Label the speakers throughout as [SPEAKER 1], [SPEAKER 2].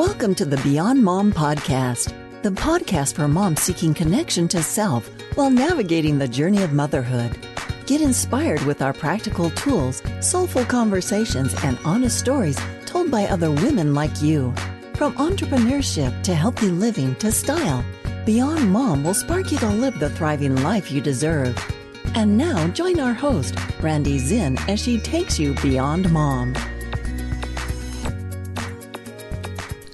[SPEAKER 1] Welcome to the Beyond Mom podcast, the podcast for moms seeking connection to self while navigating the journey of motherhood. Get inspired with our practical tools, soulful conversations, and honest stories told by other women like you. From entrepreneurship to healthy living to style, Beyond Mom will spark you to live the thriving life you deserve. And now join our host, Brandy Zinn, as she takes you beyond mom.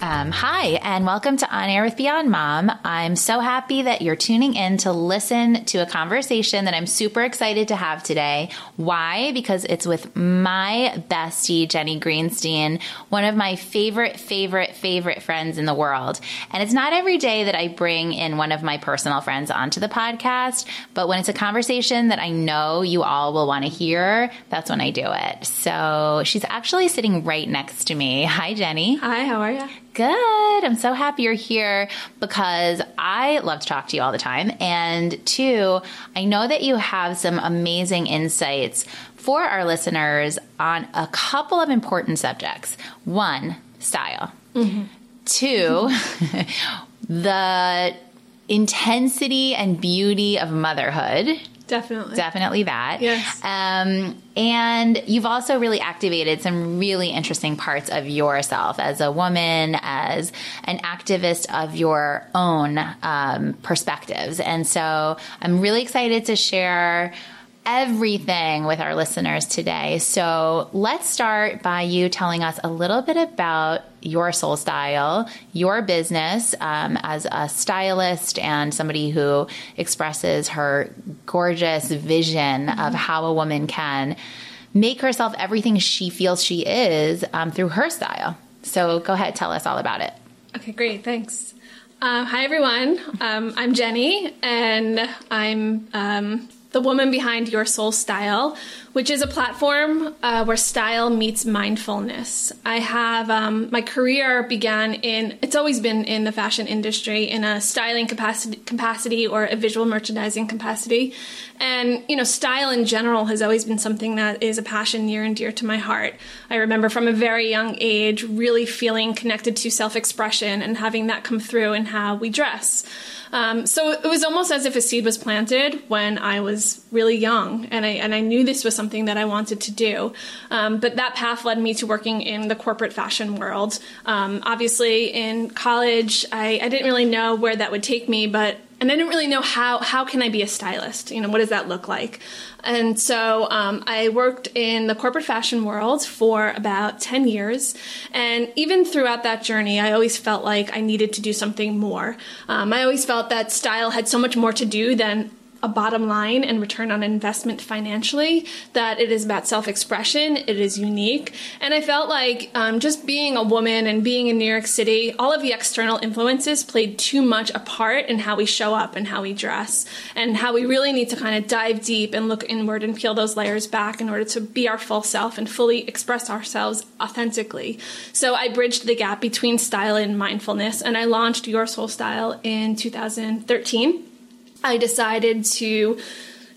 [SPEAKER 2] Um, hi, and welcome to On Air with Beyond Mom. I'm so happy that you're tuning in to listen to a conversation that I'm super excited to have today. Why? Because it's with my bestie, Jenny Greenstein, one of my favorite, favorite, favorite friends in the world. And it's not every day that I bring in one of my personal friends onto the podcast, but when it's a conversation that I know you all will want to hear, that's when I do it. So she's actually sitting right next to me. Hi, Jenny.
[SPEAKER 3] Hi, how are you?
[SPEAKER 2] Good. I'm so happy you're here because I love to talk to you all the time. And two, I know that you have some amazing insights for our listeners on a couple of important subjects. One, style. Mm-hmm. 2 the intensity and beauty of motherhood.
[SPEAKER 3] Definitely.
[SPEAKER 2] Definitely that.
[SPEAKER 3] Yes.
[SPEAKER 2] Um, and you've also really activated some really interesting parts of yourself as a woman, as an activist of your own um, perspectives. And so I'm really excited to share everything with our listeners today. So let's start by you telling us a little bit about your soul style, your business um, as a stylist and somebody who expresses her gorgeous vision mm-hmm. of how a woman can make herself everything she feels she is um, through her style. So go ahead, tell us all about it.
[SPEAKER 3] Okay, great. Thanks. Uh, hi, everyone. Um, I'm Jenny, and I'm um, the woman behind Your Soul Style, which is a platform uh, where style meets mindfulness. I have um, my career began in it's always been in the fashion industry in a styling capacity, capacity or a visual merchandising capacity, and you know style in general has always been something that is a passion near and dear to my heart. I remember from a very young age really feeling connected to self expression and having that come through in how we dress. Um, so it was almost as if a seed was planted when I was really young, and I and I knew this was something that I wanted to do. Um, but that path led me to working in the corporate fashion world. Um, obviously, in college, I, I didn't really know where that would take me, but and I didn't really know how how can I be a stylist? You know, what does that look like? And so um, I worked in the corporate fashion world for about ten years, and even throughout that journey, I always felt like I needed to do something more. Um, I always felt that style had so much more to do than a bottom line and return on investment financially, that it is about self expression, it is unique. And I felt like um, just being a woman and being in New York City, all of the external influences played too much a part in how we show up and how we dress, and how we really need to kind of dive deep and look inward and peel those layers back in order to be our full self and fully express ourselves authentically. So I bridged the gap between style and mindfulness, and I launched Your Soul Style in 2013. I decided to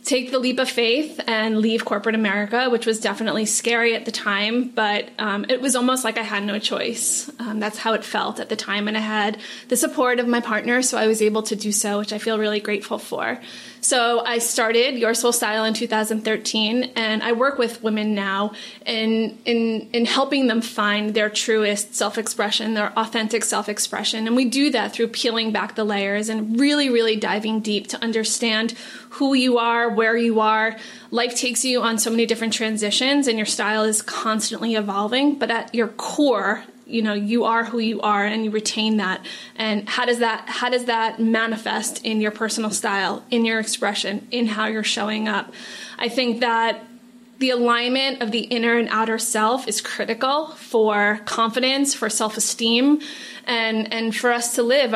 [SPEAKER 3] take the leap of faith and leave corporate America, which was definitely scary at the time, but um, it was almost like I had no choice. Um, that's how it felt at the time. And I had the support of my partner, so I was able to do so, which I feel really grateful for. So I started Your Soul Style in 2013, and I work with women now in in in helping them find their truest self-expression, their authentic self-expression, and we do that through peeling back the layers and really, really diving deep to understand who you are, where you are. Life takes you on so many different transitions, and your style is constantly evolving. But at your core, you know you are who you are and you retain that. And how does that how does that manifest in your personal style in your expression in how you're showing up? I think that the alignment of the inner and outer self is critical for confidence for self-esteem and and for us to live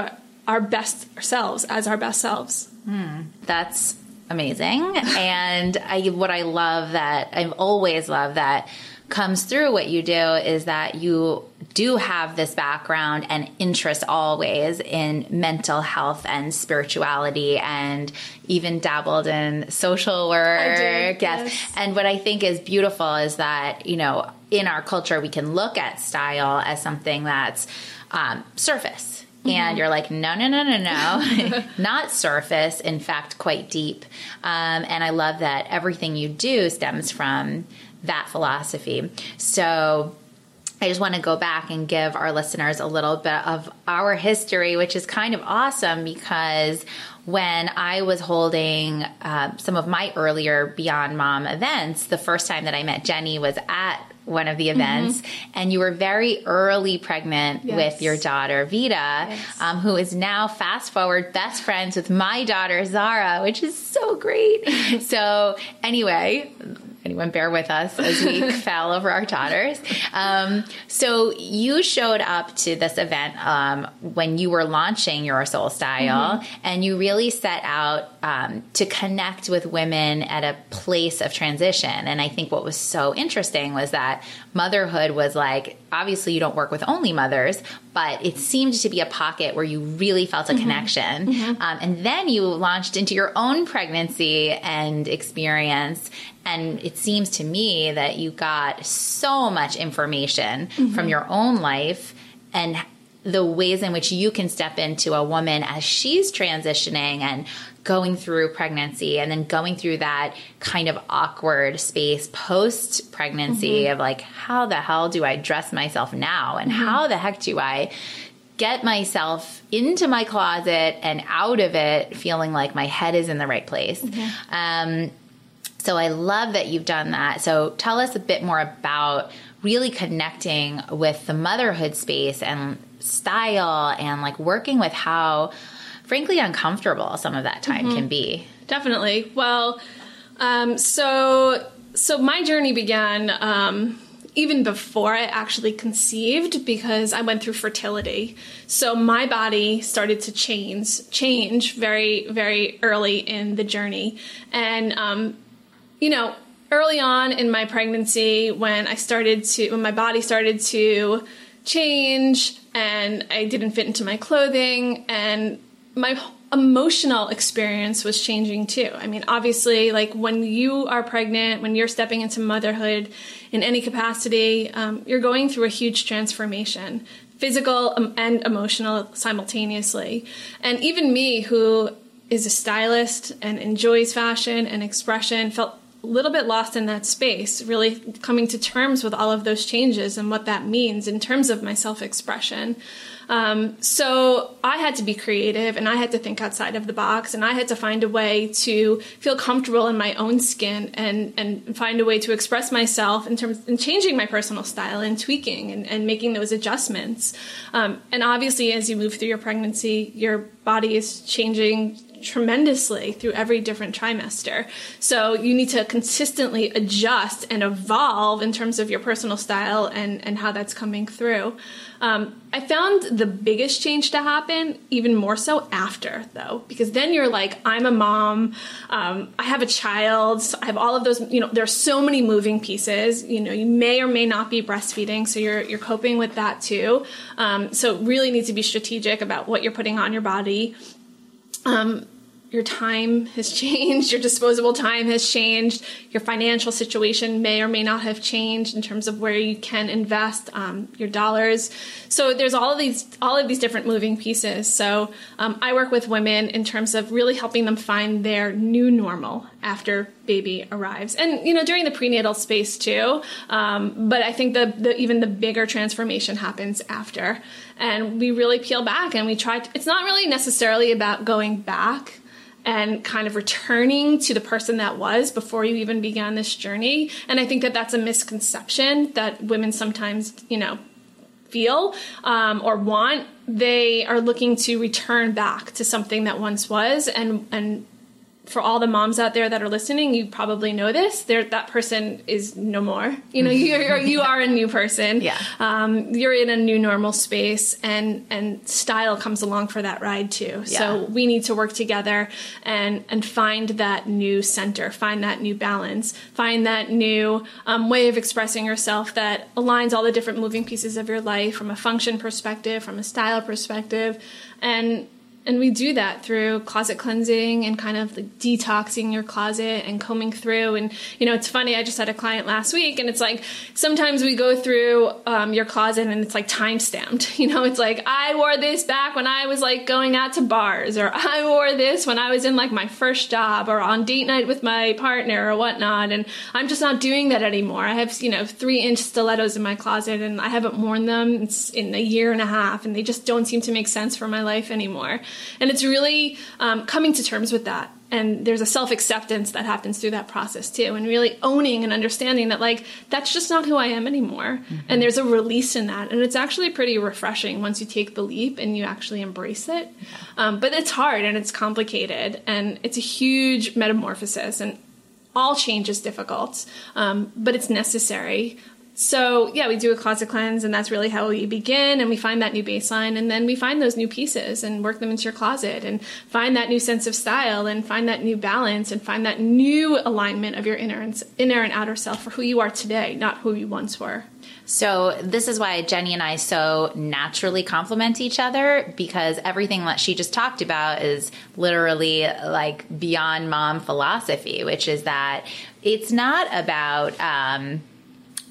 [SPEAKER 3] our best selves as our best selves.
[SPEAKER 2] Mm, that's amazing. And i what i love that i've always loved that comes through what you do is that you do have this background and interest always in mental health and spirituality and even dabbled in social work.
[SPEAKER 3] Did, yes.
[SPEAKER 2] yes. And what I think is beautiful is that, you know, in our culture, we can look at style as something that's um, surface. Mm-hmm. And you're like, no, no, no, no, no, not surface. In fact, quite deep. Um, and I love that everything you do stems from that philosophy. So, I just want to go back and give our listeners a little bit of our history, which is kind of awesome because when I was holding uh, some of my earlier Beyond Mom events, the first time that I met Jenny was at one of the mm-hmm. events, mm-hmm. and you were very early pregnant yes. with your daughter Vita, yes. um, who is now fast forward best friends with my daughter Zara, which is so great. so anyway, anyone bear with us as we fell over our daughters. Um, so you showed up to this event um, when you were launching your soul style, mm-hmm. and you really set out um, to connect with women at a place of transition. And I think what was so interesting was that motherhood was like obviously you don't work with only mothers, but it seemed to be a pocket where you really felt a mm-hmm. connection. Mm-hmm. Um, and then you launched into your own pregnancy and experience. And it seems to me that you got so much information mm-hmm. from your own life and the ways in which you can step into a woman as she's transitioning and going through pregnancy and then going through that kind of awkward space post pregnancy mm-hmm. of like, how the hell do I dress myself now? And mm-hmm. how the heck do I get myself into my closet and out of it feeling like my head is in the right place? Mm-hmm. Um, so I love that you've done that. So tell us a bit more about really connecting with the motherhood space and style and like working with how frankly uncomfortable some of that time mm-hmm. can be.
[SPEAKER 3] Definitely. Well, um, so so my journey began um, even before I actually conceived because I went through fertility. So my body started to change change very very early in the journey, and um, you know early on in my pregnancy when I started to when my body started to change and I didn't fit into my clothing and my emotional experience was changing too. I mean, obviously, like when you are pregnant, when you're stepping into motherhood in any capacity, um, you're going through a huge transformation, physical um, and emotional simultaneously. And even me, who is a stylist and enjoys fashion and expression, felt a little bit lost in that space, really coming to terms with all of those changes and what that means in terms of my self expression. Um, so I had to be creative and I had to think outside of the box and I had to find a way to feel comfortable in my own skin and, and find a way to express myself in terms in changing my personal style and tweaking and, and making those adjustments. Um, and obviously, as you move through your pregnancy, your body is changing tremendously through every different trimester. So you need to consistently adjust and evolve in terms of your personal style and, and how that's coming through. Um, I found the biggest change to happen even more so after, though, because then you're like, I'm a mom, um, I have a child, I have all of those, you know, there are so many moving pieces. You know, you may or may not be breastfeeding, so you're, you're coping with that too. Um, so really need to be strategic about what you're putting on your body. Um, your time has changed, your disposable time has changed, your financial situation may or may not have changed in terms of where you can invest um, your dollars. So there's all of these all of these different moving pieces. So um, I work with women in terms of really helping them find their new normal after baby arrives, and you know during the prenatal space too. Um, but I think the, the even the bigger transformation happens after, and we really peel back and we try. To, it's not really necessarily about going back and kind of returning to the person that was before you even began this journey. And I think that that's a misconception that women sometimes, you know, feel um, or want. They are looking to return back to something that once was and and for all the moms out there that are listening, you probably know this. There, that person is no more. You know, you're, you are a new person.
[SPEAKER 2] Yeah.
[SPEAKER 3] Um, you're in a new normal space, and and style comes along for that ride too. Yeah. So we need to work together and and find that new center, find that new balance, find that new um, way of expressing yourself that aligns all the different moving pieces of your life from a function perspective, from a style perspective, and and we do that through closet cleansing and kind of like detoxing your closet and combing through. And, you know, it's funny, I just had a client last week and it's like sometimes we go through um, your closet and it's like time stamped. You know, it's like, I wore this back when I was like going out to bars, or I wore this when I was in like my first job or on date night with my partner or whatnot. And I'm just not doing that anymore. I have, you know, three inch stilettos in my closet and I haven't worn them in a year and a half and they just don't seem to make sense for my life anymore. And it's really um, coming to terms with that. And there's a self acceptance that happens through that process too, and really owning and understanding that, like, that's just not who I am anymore. Mm-hmm. And there's a release in that. And it's actually pretty refreshing once you take the leap and you actually embrace it. Um, but it's hard and it's complicated, and it's a huge metamorphosis. And all change is difficult, um, but it's necessary so yeah, we do a closet cleanse, and that's really how we begin. And we find that new baseline, and then we find those new pieces and work them into your closet, and find that new sense of style, and find that new balance, and find that new alignment of your inner and inner and outer self for who you are today, not who you once were.
[SPEAKER 2] So this is why Jenny and I so naturally complement each other because everything that she just talked about is literally like beyond mom philosophy, which is that it's not about. Um,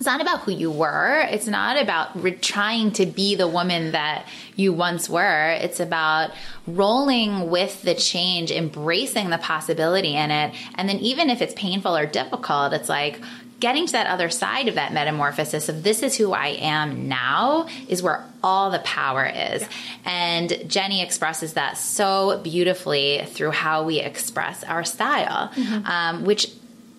[SPEAKER 2] it's not about who you were. It's not about re- trying to be the woman that you once were. It's about rolling with the change, embracing the possibility in it. And then even if it's painful or difficult, it's like, getting to that other side of that metamorphosis of this is who I am now is where all the power is. Yeah. And Jenny expresses that so beautifully through how we express our style, mm-hmm. um, which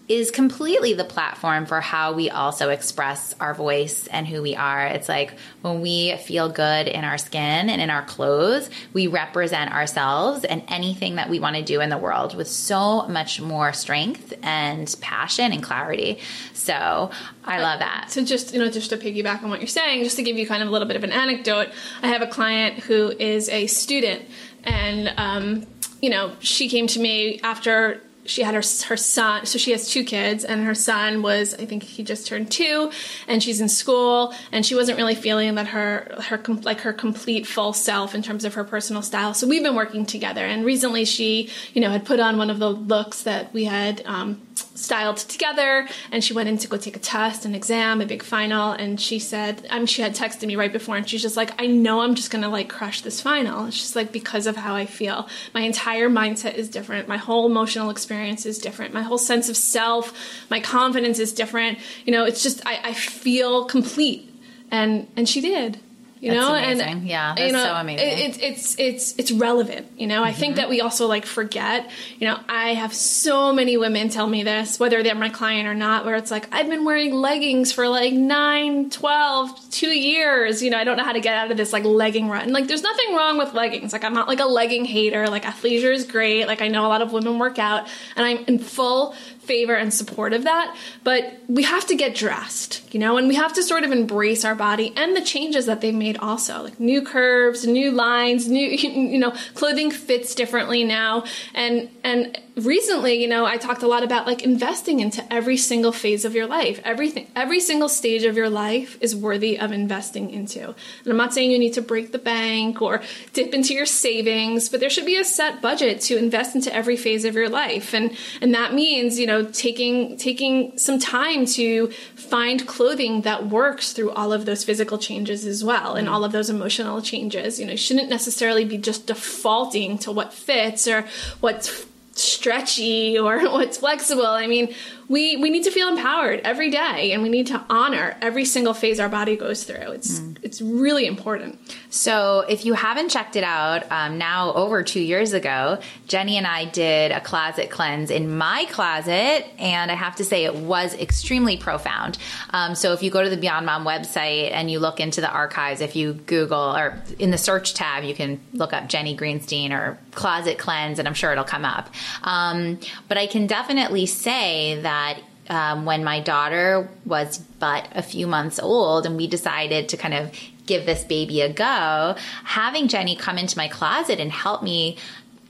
[SPEAKER 2] is completely the platform for how we also express our voice and who we are. It's like when we feel good in our skin and in our clothes, we represent ourselves and anything that we want to do in the world with so much more strength and passion and clarity. So I love that.
[SPEAKER 3] So just, you know, just to piggyback on what you're saying, just to give you kind of a little bit of an anecdote, I have a client who is a student and, um, you know, she came to me after she had her her son so she has two kids and her son was i think he just turned two and she's in school and she wasn't really feeling that her her like her complete full self in terms of her personal style. So we've been working together and recently she you know had put on one of the looks that we had um, styled together and she went in to go take a test an exam a big final and she said um, she had texted me right before and she's just like i know i'm just gonna like crush this final. It's just like because of how i feel. My entire mindset is different. My whole emotional experience is different. My whole sense of self my confidence is different. You know it's just i, I feel complete. And and she did you
[SPEAKER 2] that's
[SPEAKER 3] know
[SPEAKER 2] amazing. and yeah that's you know, so amazing
[SPEAKER 3] it, it's it's it's relevant you know mm-hmm. i think mm-hmm. that we also like forget you know i have so many women tell me this whether they're my client or not where it's like i've been wearing leggings for like 9 12 2 years you know i don't know how to get out of this like legging rut and like there's nothing wrong with leggings like i'm not like a legging hater like athleisure is great like i know a lot of women work out and i'm in full favor and support of that, but we have to get dressed, you know, and we have to sort of embrace our body and the changes that they've made also, like new curves, new lines, new you know, clothing fits differently now. And and recently, you know, I talked a lot about like investing into every single phase of your life. Everything every single stage of your life is worthy of investing into. And I'm not saying you need to break the bank or dip into your savings, but there should be a set budget to invest into every phase of your life. And and that means, you know, taking taking some time to find clothing that works through all of those physical changes as well and all of those emotional changes you know shouldn't necessarily be just defaulting to what fits or what's stretchy or what's flexible. I mean we we need to feel empowered every day and we need to honor every single phase our body goes through. It's mm. it's really important.
[SPEAKER 2] So if you haven't checked it out um, now over two years ago jenny and i did a closet cleanse in my closet and i have to say it was extremely profound. Um, so if you go to the beyond mom website and you look into the archives if you google or in the search tab you can look up jenny greenstein or closet cleanse and i'm sure it'll come up. Um, but i can definitely say that that um, when my daughter was but a few months old and we decided to kind of give this baby a go, having Jenny come into my closet and help me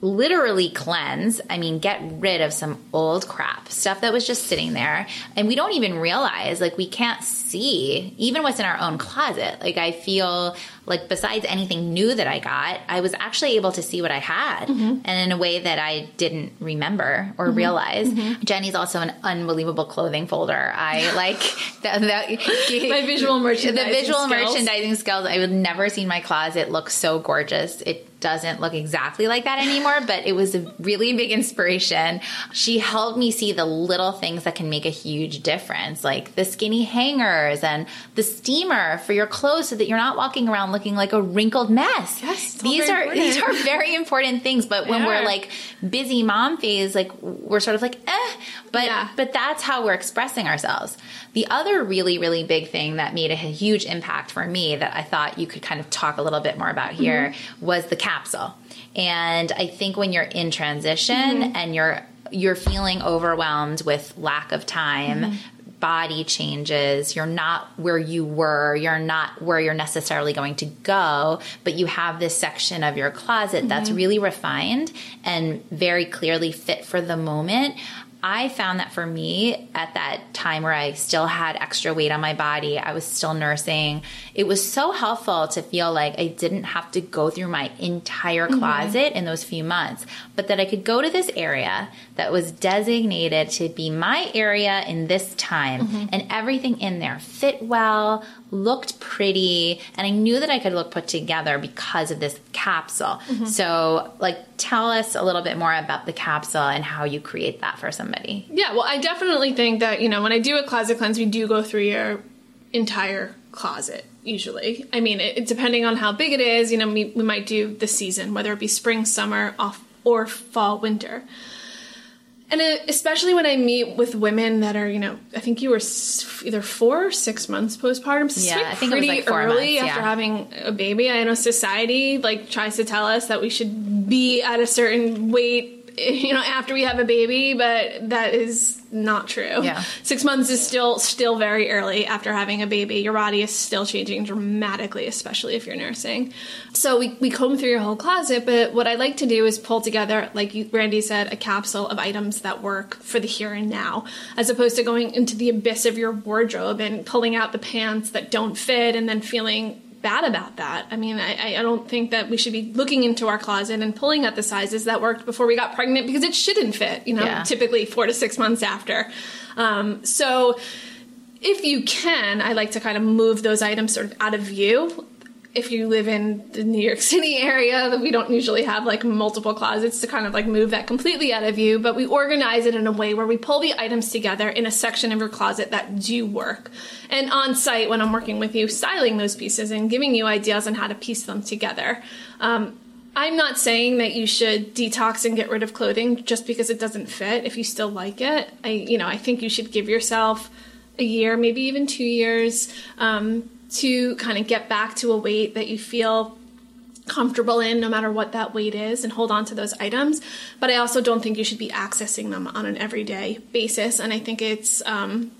[SPEAKER 2] literally cleanse. I mean, get rid of some old crap, stuff that was just sitting there. And we don't even realize, like, we can't see even what's in our own closet. Like, I feel like besides anything new that I got, I was actually able to see what I had
[SPEAKER 3] Mm-hmm.
[SPEAKER 2] and in a way that I didn't remember or realize.
[SPEAKER 3] Mm-hmm.
[SPEAKER 2] Jenny's also an unbelievable clothing folder. I like that. that
[SPEAKER 3] My visual merchandising
[SPEAKER 2] The visual
[SPEAKER 3] skills.
[SPEAKER 2] merchandising skills. I would never seen my closet look so gorgeous. It doesn't look exactly like that anymore, but it was a really big inspiration. She helped me see the little things that can make a huge difference, like the skinny hangers and the steamer for your clothes so that you're not walking around looking like a wrinkled mess.
[SPEAKER 3] Yes,
[SPEAKER 2] these are these are very important things, but when
[SPEAKER 3] They
[SPEAKER 2] we're like busy mom phase, like we're sort of like, eh, but
[SPEAKER 3] Yeah.
[SPEAKER 2] but that's how we're expressing ourselves. The other really, really big thing that made a huge impact for me that I thought you could kind of talk a little bit more about here
[SPEAKER 3] Mm-hmm.
[SPEAKER 2] was the capsule. And I think when you're in transition
[SPEAKER 3] Mm-hmm.
[SPEAKER 2] and you're you're feeling overwhelmed with lack of time,
[SPEAKER 3] Mm-hmm.
[SPEAKER 2] body changes, you're not where you were, you're not where you're necessarily going to go, but you have this section of your closet that's
[SPEAKER 3] Mm-hmm.
[SPEAKER 2] really refined and very clearly fit for the moment. I found that for me at that time where I still had extra weight on my body, I was still nursing. It was so helpful to feel like I didn't have to go through my entire mm-hmm. closet in those few months, but that I could go to this area that was designated to be my area in this time mm-hmm. and everything in there fit well, looked pretty, and I knew that I could look put together because of this capsule. Mm-hmm. So, like, tell us a little bit more about the capsule and how you create that for somebody.
[SPEAKER 3] Yeah, well, I definitely think that, you know, when I do a closet cleanse, we do go through your entire closet, usually. I mean, it, it- depending on how big it is, you know, we, we might do the season, whether it be spring, summer, off, or fall, winter. And especially when I meet with women that are, you know, I think you were either four or six months postpartum. So
[SPEAKER 2] Yeah, I think it was
[SPEAKER 3] pretty
[SPEAKER 2] like four
[SPEAKER 3] early
[SPEAKER 2] months,
[SPEAKER 3] after having a baby. I know society like tries to tell us that we should be at a certain weight, you know, after we have a baby, but that is not true.
[SPEAKER 2] Yeah.
[SPEAKER 3] Six months is still still very early after having a baby. Your body is still changing dramatically, especially if you're nursing. So we, we comb through your whole closet, but what I like to do is pull together, like you, Brandy said, a capsule of items that work for the here and now, as opposed to going into the abyss of your wardrobe and pulling out the pants that don't fit and then feeling bad about that. I mean, I, I don't think that we should be looking into our closet and pulling at the sizes that worked before we got pregnant because it shouldn't fit, you know,
[SPEAKER 2] Yeah.
[SPEAKER 3] typically four to six months after. Um, so if you can, I like to kind of move those items sort of out of view. If you live in the New York City area, we don't usually have like multiple closets to kind of like move that completely out of you, but we organize it in a way where we pull the items together in a section of your closet that do work. And on site, when I'm working with you, styling those pieces and giving you ideas on how to piece them together. Um, I'm not saying that you should detox and get rid of clothing just because it doesn't fit. If you still like it, I you know I think you should give yourself a year, maybe even two years, um, to kind of get back to a weight that you feel comfortable in, no matter what that weight is, and hold on to those items. But I also don't think you should be accessing them on an everyday basis, and I think it's um,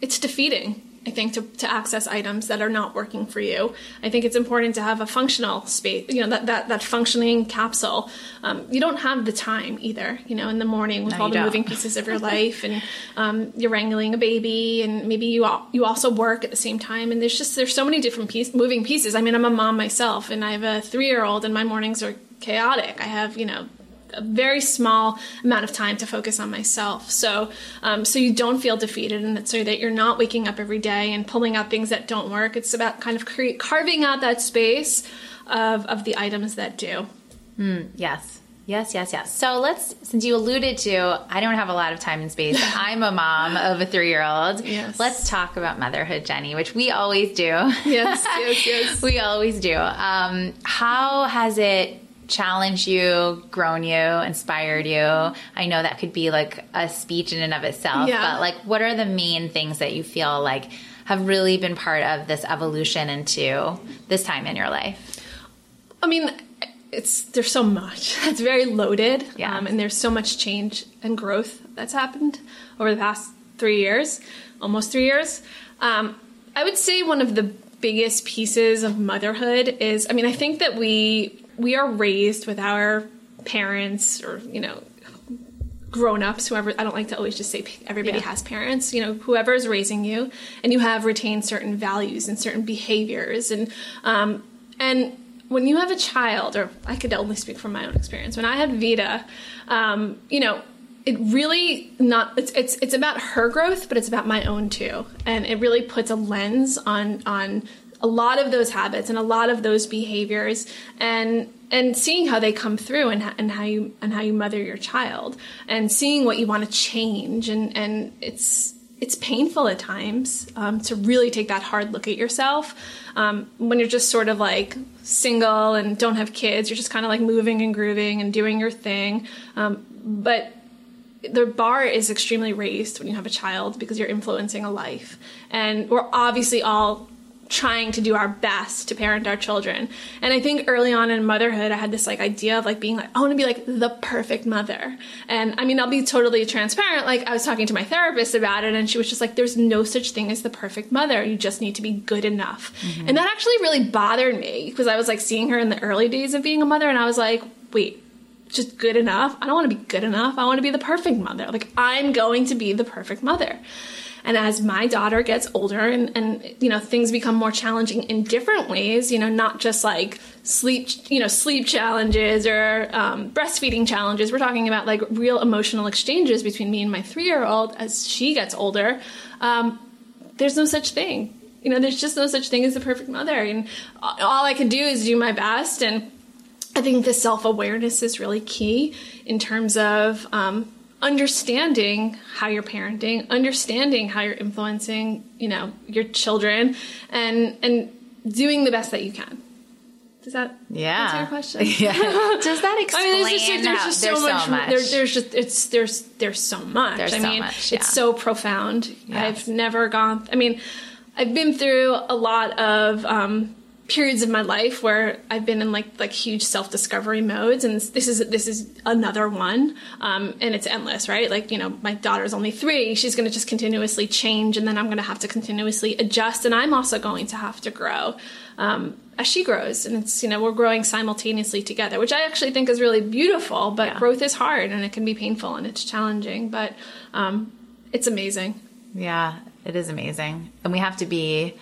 [SPEAKER 3] it's defeating. I think to, to access items that are not working for you. I think it's important to have a functional space, you know, that, that, that functioning capsule. Um, you don't have the time either, you know, in the morning with
[SPEAKER 2] No,
[SPEAKER 3] all the
[SPEAKER 2] don't.
[SPEAKER 3] moving pieces of your life and um, you're wrangling a baby and maybe you al- you also work at the same time and there's just there's so many different piece, moving pieces. I mean, I'm a mom myself and I have a 3-year-old and my mornings are chaotic. I have, you know, a very small amount of time to focus on myself. So, um, so you don't feel defeated, and so that you're not waking up every day and pulling out things that don't work. It's about kind of cre- carving out that space of of the items that do.
[SPEAKER 2] Yes. Yes, yes, yes. So let's, since you alluded to, I don't have a lot of time and space. I'm a mom of a three year old.
[SPEAKER 3] Yes.
[SPEAKER 2] Let's talk about motherhood, Jenny, which we always do.
[SPEAKER 3] Yes, yes, yes.
[SPEAKER 2] we always do. Um, how has it challenged you, grown you, inspired you? I know that could be like a speech in and of itself,
[SPEAKER 3] Yeah.
[SPEAKER 2] but like, what are the main things that you feel like have really been part of this evolution into this time in your life?
[SPEAKER 3] I mean, it's there's so much. It's very loaded,
[SPEAKER 2] Yeah.
[SPEAKER 3] um, and there's so much change and growth that's happened over the past three years, almost three years. Um, I would say one of the biggest pieces of motherhood is, I mean, I think that we we are raised with our parents or you know grown-ups whoever i don't like to always just say everybody
[SPEAKER 2] Yeah.
[SPEAKER 3] has parents you know whoever is raising you and you have retained certain values and certain behaviors and um, and when you have a child or i could only speak from my own experience when i had vita um, you know it really not it's, it's it's about her growth but it's about my own too and it really puts a lens on on a lot of those habits and a lot of those behaviors and and seeing how they come through and, and how you and how you mother your child and seeing what you want to change. And and it's it's painful at times um, to really take that hard look at yourself um, when you're just sort of like single and don't have kids you're just kind of like moving and grooving and doing your thing. Um, but the bar is extremely raised when you have a child because you're influencing a life. And we're obviously all trying to do our best to parent our children and i think early on in motherhood i had this like idea of like being like i want to be like the perfect mother and i mean i'll be totally transparent like i was talking to my therapist about it and she was just like there's no such thing as the perfect mother you just need to be good enough mm-hmm. and that actually really bothered me because i was like seeing her in the early days of being a mother and i was like wait just good enough. I don't want to be good enough. I want to be the perfect mother. Like I'm going to be the perfect mother. And as my daughter gets older and, and you know things become more challenging in different ways, you know, not just like sleep, you know, sleep challenges or um, breastfeeding challenges. We're talking about like real emotional exchanges between me and my three-year-old as she gets older. Um, there's no such thing. You know, there's just no such thing as the perfect mother. And all I can do is do my best and I think the self awareness is really key in terms of um, understanding how you're parenting, understanding how you're influencing, you know, your children, and and doing the best that you can. Does that
[SPEAKER 2] Yeah.
[SPEAKER 3] answer your question?
[SPEAKER 2] Yeah. Does that
[SPEAKER 3] I
[SPEAKER 2] explain?
[SPEAKER 3] mean, there's just, there's just
[SPEAKER 2] there's
[SPEAKER 3] so much.
[SPEAKER 2] much.
[SPEAKER 3] There, there's just it's there's there's so much.
[SPEAKER 2] There's
[SPEAKER 3] I
[SPEAKER 2] so
[SPEAKER 3] mean,
[SPEAKER 2] much, yeah.
[SPEAKER 3] it's so profound.
[SPEAKER 2] Yes.
[SPEAKER 3] I've never gone. I mean, I've been through a lot of um, periods of my life where I've been in like like huge self discovery modes, and this is this is another one, um, and it's endless, right? Like you know, my daughter's only three; she's going to just continuously change, and then I'm going to have to continuously adjust, and I'm also going to have to grow. Um, as she grows, and it's you know we're growing simultaneously together, which I actually think is really beautiful. But
[SPEAKER 2] Yeah.
[SPEAKER 3] growth is hard, and it can be painful, and it's challenging, but um, it's amazing.
[SPEAKER 2] Yeah, it is amazing. And we have to be.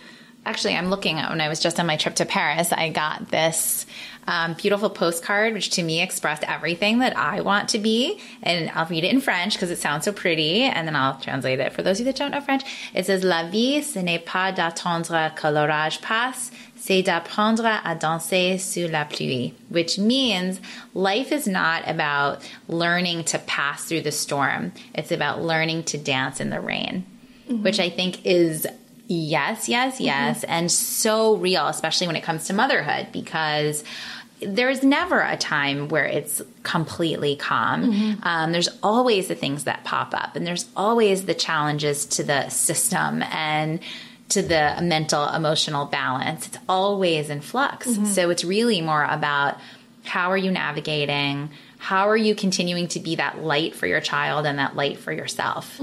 [SPEAKER 2] Actually, I'm looking at when I was just on my trip to Paris, I got this um, beautiful postcard, which to me expressed everything that I want to be. And I'll read it in French because it sounds so pretty. And then I'll translate it for those of you that don't know French. It says, La vie, ce n'est pas d'attendre que l'orage passe, c'est d'apprendre à danser sous la pluie, which means life is not about learning to pass through the storm. It's about learning to dance in the rain, which I think is yes, yes, mm-hmm. yes, and so real, especially when it comes to motherhood, because there's never a time where it's completely calm. Mm-hmm. Um, there's always the things that pop up, and there's always the challenges to the system and to the mental emotional balance. It's always in flux. Mm-hmm. So it's really more about how are you navigating? How are you continuing to be that light for your child and that light for yourself?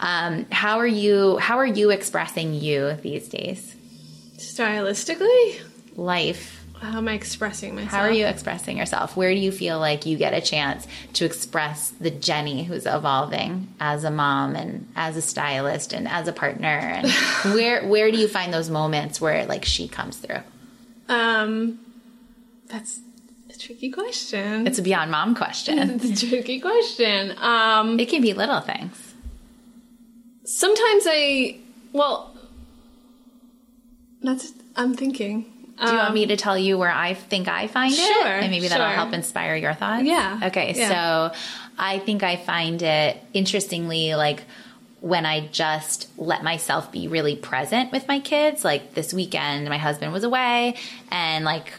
[SPEAKER 2] Um, how are you? How are you expressing you these days?
[SPEAKER 3] Stylistically,
[SPEAKER 2] Life.
[SPEAKER 3] how am I expressing myself?
[SPEAKER 2] How are you expressing yourself? Where do you feel like you get a chance to express the Jenny who's evolving as a mom and as a stylist and as a partner? And where where do you find those moments where like she comes through?
[SPEAKER 3] Um, that's tricky question.
[SPEAKER 2] It's a beyond mom question.
[SPEAKER 3] It's a tricky question. Um,
[SPEAKER 2] It can be little things.
[SPEAKER 3] sometimes I, well, that's, I'm thinking.
[SPEAKER 2] Do you want me to tell you where I think I find it?
[SPEAKER 3] Sure,
[SPEAKER 2] And maybe that'll
[SPEAKER 3] sure.
[SPEAKER 2] help inspire your thoughts?
[SPEAKER 3] Yeah,
[SPEAKER 2] Okay,
[SPEAKER 3] yeah.
[SPEAKER 2] so I think I find it interestingly like when I just let myself be really present with my kids. Like this weekend, my husband was away and like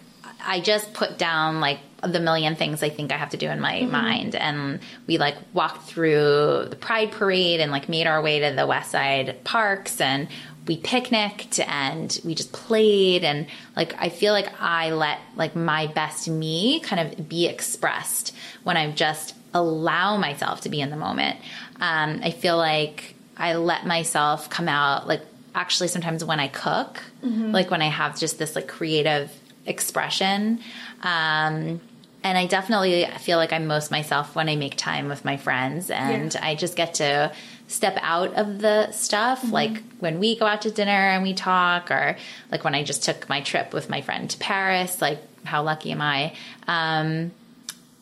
[SPEAKER 2] I just put down like the million things I think I have to do in my
[SPEAKER 3] Mm-hmm.
[SPEAKER 2] mind. And we like walked through the Pride Parade and like made our way to the West Side parks and we picnicked and we just played and like I feel like I let like my best me kind of be expressed when I just allow myself to be in the moment. Um, I feel like I let myself come out like actually sometimes when I cook, like when I have just this like creative expression. Um, and I definitely feel like I'm most myself when I make time with my friends and
[SPEAKER 3] Yeah.
[SPEAKER 2] I just get to step out of the stuff
[SPEAKER 3] Mm-hmm.
[SPEAKER 2] like when we go out to dinner and we talk or like when I just took my trip with my friend to Paris like how lucky am I um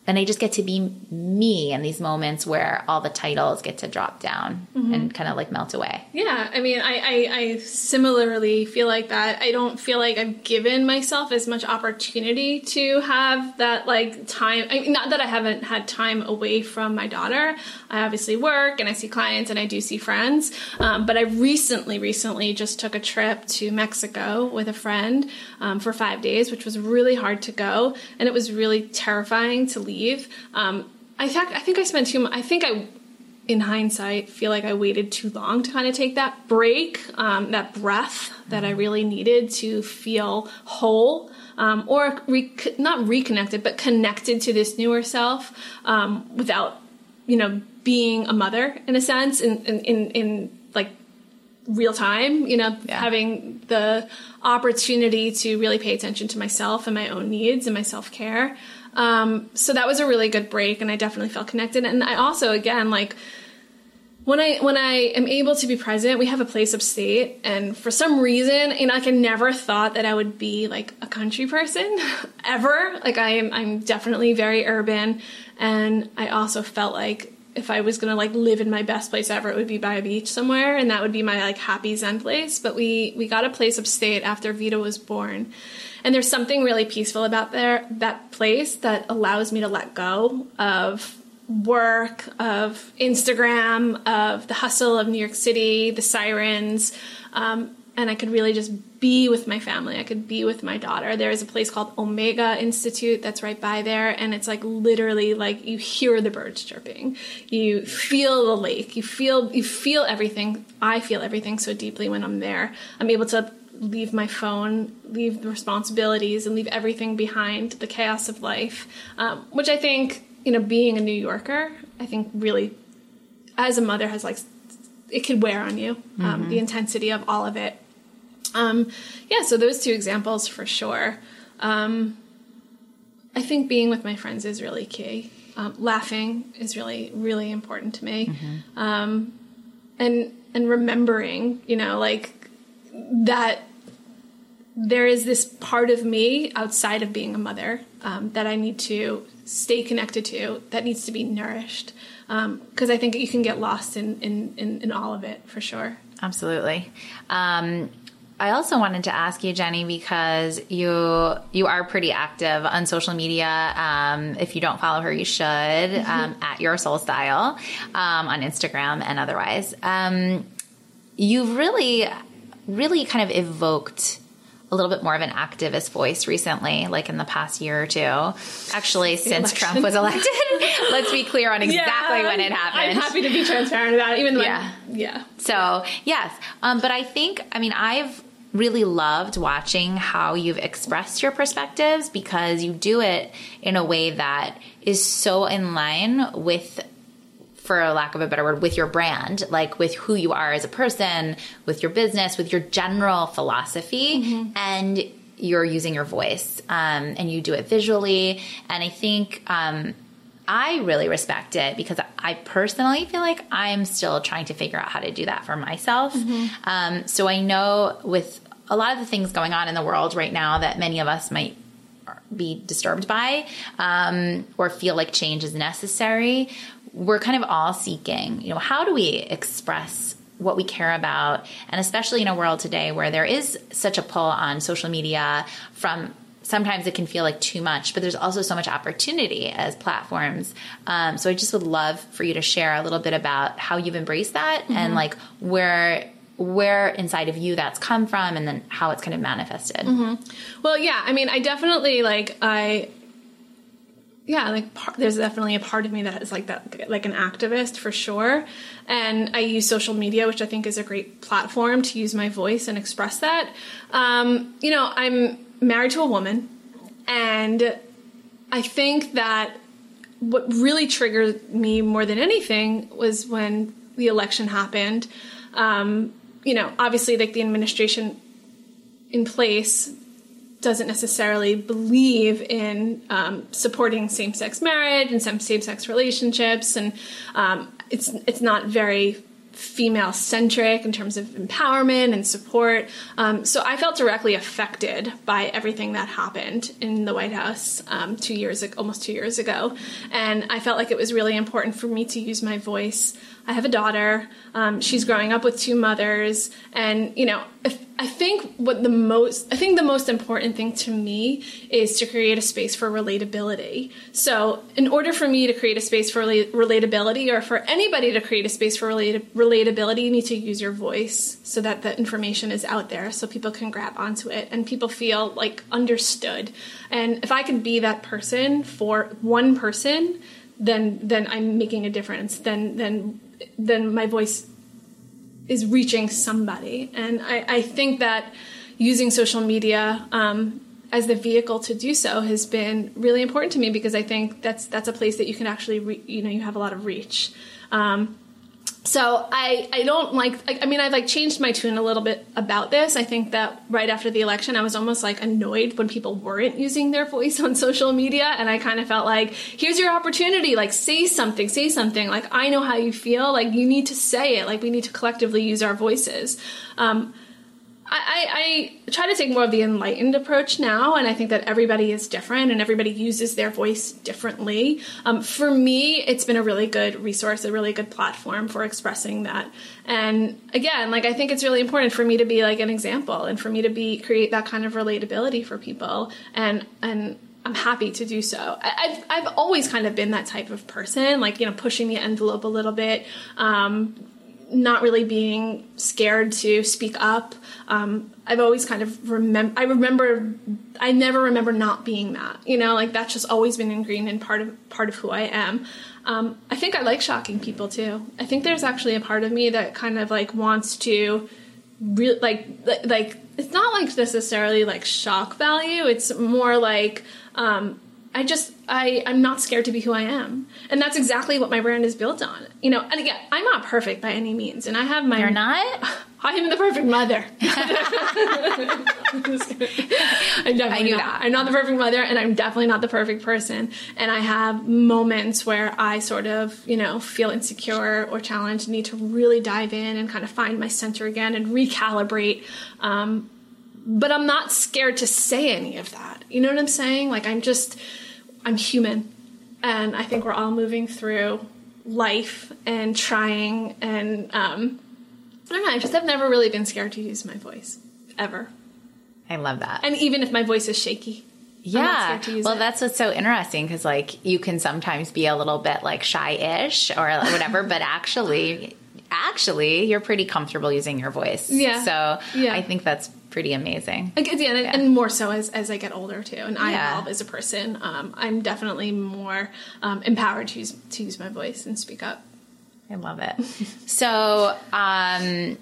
[SPEAKER 2] and I just get to be me in these moments where all the titles get to drop down
[SPEAKER 3] Mm-hmm.
[SPEAKER 2] and kind of like melt away.
[SPEAKER 3] Yeah, I mean, I, I, I similarly feel like that. I don't feel like I've given myself as much opportunity to have that like time. I mean, not that I haven't had time away from my daughter. I obviously work and I see clients and I do see friends. Um, but I recently, recently just took a trip to Mexico with a friend um, for five days, which was really hard to go, and it was really terrifying to leave. Um, I fact, I think I spent too. mu- I think I in hindsight, feel like I waited too long to kind of take that break, um, that breath that I really needed to feel whole, um, or re- not reconnected, but connected to this newer self um, without, you know, being a mother in a sense, in in in, in like real time. You know,
[SPEAKER 2] Yeah.
[SPEAKER 3] having the opportunity to really pay attention to myself and my own needs and my self care. Um, so that was a really good break, and I definitely felt connected. And I also, again, like when I when I am able to be present, we have a place upstate, and for some reason, you know, like I never thought that I would be like a country person ever. Like I am, I'm definitely very urban, and I also felt like if I was gonna like live in my best place ever, it would be by a beach somewhere, and that would be my like happy zen place. But we we got a place upstate after Vita was born, and there's something really peaceful about there that place that allows me to let go of work, of Instagram, of the hustle of New York City, the sirens, um, and I could really just be with my family. I could be with my daughter. There is a place called Omega Institute that's right by there, and it's like literally like you hear the birds chirping, you feel the lake, you feel you feel everything. I feel everything so deeply when I'm there. I'm able to leave my phone, leave the responsibilities, and leave everything behind the chaos of life, um, which I think you know, being a New Yorker, I think really, as a mother, has like it could wear on you um, the intensity of all of it. Um, yeah, so those two examples for sure. Um, I think being with my friends is really key. Um, laughing is really, really important to me, um, and and remembering, you know, like that there is this part of me outside of being a mother um, that I need to stay connected to, that needs to be nourished. Because I think you can get lost in, in, in, in all of it for sure.
[SPEAKER 2] Absolutely. Um, I also wanted to ask you, Jenny, because you you are pretty active on social media. Um, if you don't follow her, you should um, at Your Soul Style um, on Instagram and otherwise. Um, you've really, really kind of evoked a little bit more of an activist voice recently, like in the past year or two. Actually, since
[SPEAKER 3] election.
[SPEAKER 2] Trump was elected. Let's be clear on exactly when it happened.
[SPEAKER 3] I'm happy to be transparent about it, even though,
[SPEAKER 2] Yeah.
[SPEAKER 3] I'm- yeah.
[SPEAKER 2] So, yes. Um, but I think, I mean, I've really loved watching how you've expressed your perspectives because you do it in a way that is so in line with for a lack of a better word with your brand like with who you are as a person with your business with your general philosophy and you're using your voice um, and you do it visually. And i think um, I really respect it because I personally feel like I'm still trying to figure out how to do that for myself. Um, so I know with a lot of the things going on in the world right now that many of us might be disturbed by um, or feel like change is necessary, we're kind of all seeking, you know, how do we express what we care about? And especially in a world today where there is such a pull on social media from sometimes it can feel like too much, but there's also so much opportunity as platforms. Um, so I just would love for you to share a little bit about how you've embraced that and like where where inside of you that's come from and then how it's kind of manifested.
[SPEAKER 3] Well, yeah, I mean, I definitely like I yeah, like par- there's definitely a part of me that is like that like an activist for sure. And I use social media, which I think is a great platform to use my voice and express that. Um, you know, I'm married to a woman and I think that what really triggered me more than anything was when the election happened. Um, you know, obviously, like the administration in place doesn't necessarily believe in um, supporting same-sex marriage and some same-sex relationships, and um, it's it's not very female centric in terms of empowerment and support. Um, so I felt directly affected by everything that happened in the White House um, two years, almost two years ago, and I felt like it was really important for me to use my voice. I have a daughter. Um, she's growing up with two mothers, and you know, if, I think what the most I think the most important thing to me is to create a space for relatability. So, in order for me to create a space for relatability, or for anybody to create a space for relatability, you need to use your voice so that the information is out there, so people can grab onto it and people feel like understood. And if I can be that person for one person, then then I'm making a difference. Then then then my voice is reaching somebody. And I, I think that using social media um, as the vehicle to do so has been really important to me because I think that's that's a place that you can actually re- you know you have a lot of reach. Um, so I, I don't like I mean I've like changed my tune a little bit about this. I think that right after the election I was almost like annoyed when people weren't using their voice on social media. And I kind of felt like here's your opportunity. Like say something say something. Like I know how you feel. Like you need to say it. Like we need to collectively use our voices. Um, I, I, try to take more of the enlightened approach now, and I think that everybody is different and everybody uses their voice differently. Um, for me, it's been a really good resource, a really good platform for expressing that. And again, like I think it's really important for me to be like an example and for me to be create that kind of relatability for people. And and I'm happy to do so. I, have I've always kind of been that type of person, like you know, pushing the envelope a little bit. Um, not really being scared to speak up. Um, I've always kind of remember. I remember. I never remember not being that. You know, like that's just always been ingrained in part of part of who I am. Um, I think I like shocking people too. I think there's actually a part of me that kind of like wants to, really like like it's not like necessarily like shock value. It's more like um, I just I I'm not scared to be who I am, and that's exactly what my brand is built on. You know, and again, I'm not perfect by any means, and I have my.
[SPEAKER 2] You're not.
[SPEAKER 3] I am the perfect mother. I'm, definitely not. That. I'm not the perfect mother, and I'm definitely not the perfect person. And I have moments where I sort of, you know, feel insecure or challenged, need to really dive in and kind of find my center again and recalibrate. Um, but I'm not scared to say any of that. You know what I'm saying? Like I'm just I'm human. And I think we're all moving through life and trying and um, I don't know, I just have never really been scared to use my voice. Ever.
[SPEAKER 2] I love that.
[SPEAKER 3] And even if my voice is shaky.
[SPEAKER 2] Yeah. Well, it. that's what's so interesting because, like, you can sometimes be a little bit like shy ish or whatever, but actually, actually, you're pretty comfortable using your voice.
[SPEAKER 3] Yeah.
[SPEAKER 2] So
[SPEAKER 3] yeah.
[SPEAKER 2] I think that's pretty amazing.
[SPEAKER 3] yeah, yeah, and more so as, as I get older too, and I yeah. evolve as a person. Um, I'm definitely more um, empowered to use to use my voice and speak up.
[SPEAKER 2] I love it. so, um,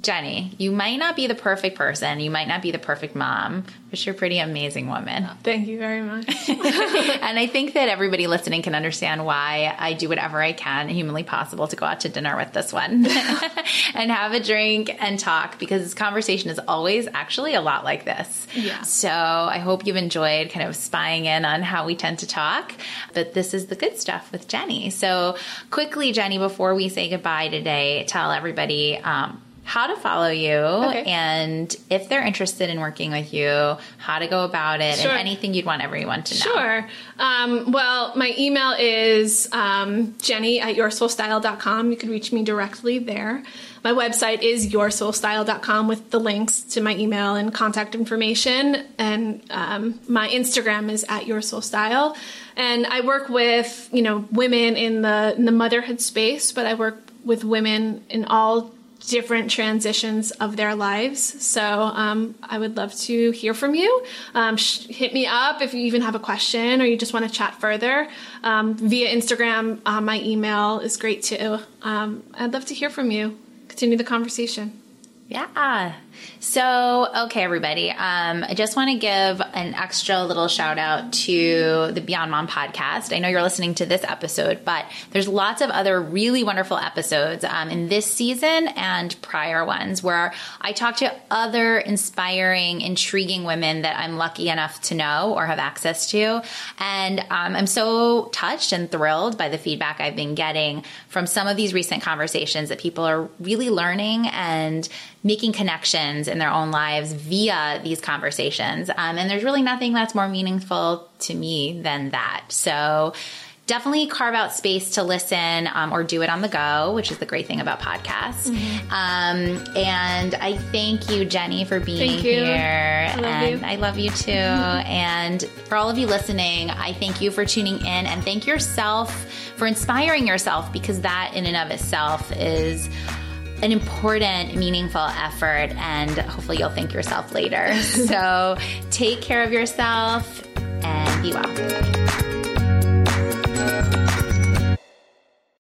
[SPEAKER 2] Jenny, you might not be the perfect person, you might not be the perfect mom, but you're a pretty amazing woman.
[SPEAKER 3] Thank you very much.
[SPEAKER 2] and I think that everybody listening can understand why I do whatever I can humanly possible to go out to dinner with this one and have a drink and talk because this conversation is always actually a lot like this.
[SPEAKER 3] Yeah.
[SPEAKER 2] So I hope you've enjoyed kind of spying in on how we tend to talk, but this is the good stuff with Jenny. So quickly, Jenny, before we say goodbye today, tell everybody um, how to follow you okay. and if they're interested in working with you, how to go about it, sure. and anything you'd want everyone to know.
[SPEAKER 3] Sure. Um, well, my email is um, jenny at yoursoulstyle.com. You can reach me directly there. My website is yoursoulstyle.com with the links to my email and contact information. And um, my Instagram is at yoursoulstyle. And I work with, you know, women in the, in the motherhood space, but I work with women in all different transitions of their lives. So um, I would love to hear from you. Um, sh- hit me up if you even have a question or you just want to chat further um, via Instagram. Uh, my email is great too. Um, I'd love to hear from you. Continue the conversation.
[SPEAKER 2] Yeah. So, okay, everybody. Um, I just want to give an extra little shout out to the Beyond Mom podcast. I know you're listening to this episode, but there's lots of other really wonderful episodes um, in this season and prior ones where I talk to other inspiring, intriguing women that I'm lucky enough to know or have access to. And um, I'm so touched and thrilled by the feedback I've been getting from some of these recent conversations that people are really learning and making connections in their own lives via these conversations. Um, and there's really nothing that's more meaningful to me than that. So, definitely carve out space to listen um, or do it on the go, which is the great thing about podcasts. Mm-hmm. Um, and I thank you, Jenny, for being here. I and you. I love you too. and for all of you listening, I thank you for tuning in and thank yourself for inspiring yourself because that in and of itself is an important, meaningful effort, and hopefully you'll thank yourself later. so take care of yourself and be well.